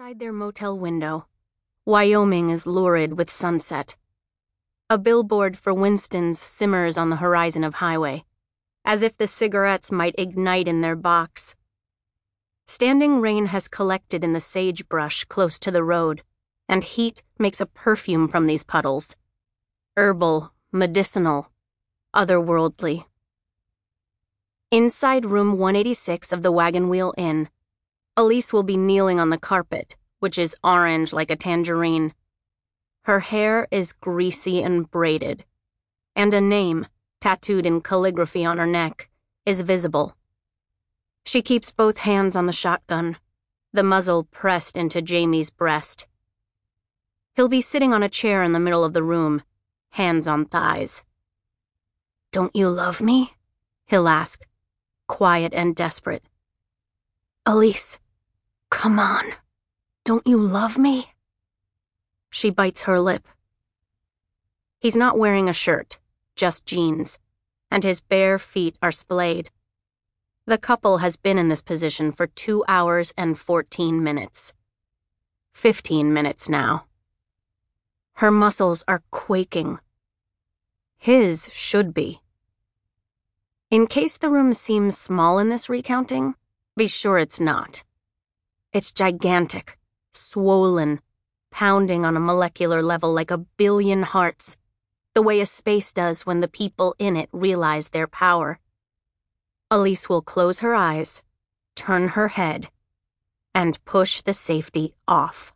Outside their motel window, Wyoming is lurid with sunset. A billboard for Winston's simmers on the horizon of highway, as if the cigarettes might ignite in their box. Standing rain has collected in the sagebrush close to the road, and heat makes a perfume from these puddles. Herbal, medicinal, otherworldly. Inside room 186 of the Wagon Wheel Inn, Elise will be kneeling on the carpet, which is orange like a tangerine. Her hair is greasy and braided, and a name, tattooed in calligraphy on her neck, is visible. She keeps both hands on the shotgun, the muzzle pressed into Jamey's breast. He'll be sitting on a chair in the middle of the room, hands on thighs. Don't you love me? He'll ask, quiet and desperate. Elise. Come on. Don't you love me? She bites her lip. He's not wearing a shirt, just jeans, and his bare feet are splayed. The couple has been in this position for two hours and 14 minutes. 15 minutes now. Her muscles are quaking. His should be. In case the room seems small in this recounting, be sure it's not. It's gigantic, swollen, pounding on a molecular level like a billion hearts, the way a space does when the people in it realize their power. Elise will close her eyes, turn her head, and push the safety off.